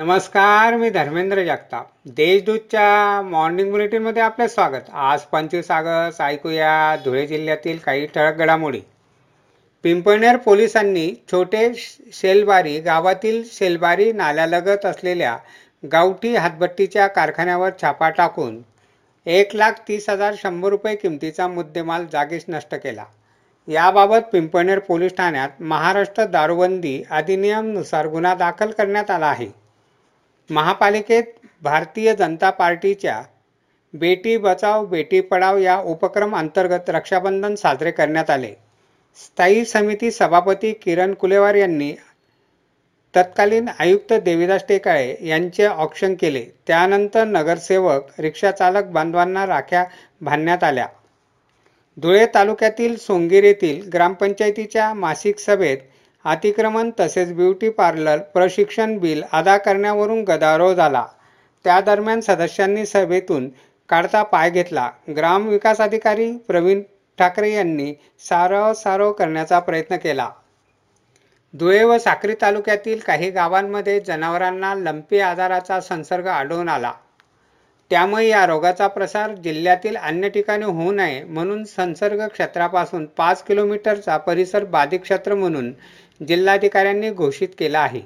नमस्कार मी धर्मेंद्र जगताप. देशदूतच्या मॉर्निंग बुलेटिनमध्ये आपले स्वागत. आज पंचवीस ऑगस्ट ऐकूया धुळे जिल्ह्यातील काही ठळक घडामोडी. पिंपळनेर पोलिसांनी छोटे शेलबारी गावातील शेलबारी नाल्यालगत असलेल्या गावठी हातभट्टीच्या कारखान्यावर छापा टाकून एक लाख तीस हजार शंभर रुपये किमतीचा मुद्देमाल जागीच नष्ट केला. याबाबत पिंपळनेर पोलीस ठाण्यात महाराष्ट्र दारूबंदी अधिनियमनुसार गुन्हा दाखल करण्यात आला आहे. महापालिकेत भारतीय जनता पार्टीच्या बेटी बचाव बेटी पढाव या उपक्रम अंतर्गत रक्षाबंधन साजरे करण्यात आले. स्थायी समिती सभापती किरण कुलेवार यांनी तत्कालीन आयुक्त देविदास टेकाळे यांचे औक्षण केले. त्यानंतर नगरसेवक रिक्षाचालक बांधवांना राख्या बांधण्यात आल्या. धुळे तालुक्यातील सोंगीर येथील ग्रामपंचायतीच्या मासिक सभेत अतिक्रमण तसेच ब्युटी पार्लर प्रशिक्षण बिल अदा करण्यावरून गदारोळ झाला. त्या दरम्यान सदस्यांनी सभेतून काढता पाय घेतला. ग्रामविकास अधिकारी प्रवीण ठाकरे यांनी सारव सारव करण्याचा प्रयत्न केला. धुळे व साक्री तालुक्यातील काही गावांमध्ये जनावरांना लंपी आजाराचा संसर्ग आढळून आला. त्यामुळे या रोगाचा प्रसार जिल्ह्यातील अन्य ठिकाणी होऊ नये म्हणून संसर्ग क्षेत्रापासून पाच किलोमीटरचा परिसर बाधित क्षेत्र म्हणून जिल्हाधिकाऱ्यांनी घोषित केला आहे.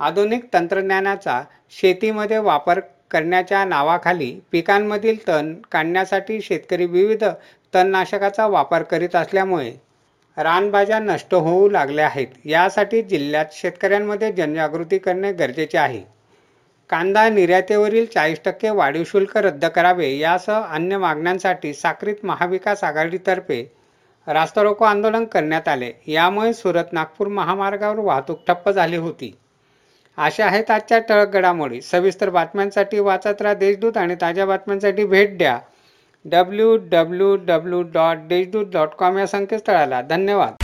आधुनिक तंत्रज्ञानाचा शेतीमध्ये वापर करण्याच्या नावाखाली पिकांमधील तण काढण्यासाठी शेतकरी विविध तणनाशकाचा वापर करीत असल्यामुळे रानभाज्या नष्ट होऊ लागल्या आहेत. यासाठी जिल्ह्यात शेतकऱ्यांमध्ये जनजागृती करणे गरजेचे आहे. कांदा निर्यातीवरील चाळीस टक्के वाढीव शुल्क रद्द करावे यासह अन्य मागण्यांसाठी साक्रीत महाविकास आघाडीतर्फे रास्तारोको आंदोलन करण्यात आले. यामुळे सुरत नागपूर महामार्गावर वाहतूक ठप्प झाली होती. अशा आहेत आजच्या टळक घडामोडी. सविस्तर बातम्यांसाठी वाचत राहा देशदूत आणि ताज्या बातम्यांसाठी भेट द्या. W W W dot Deshdoot dot com या संकेतस्थळाला. धन्यवाद.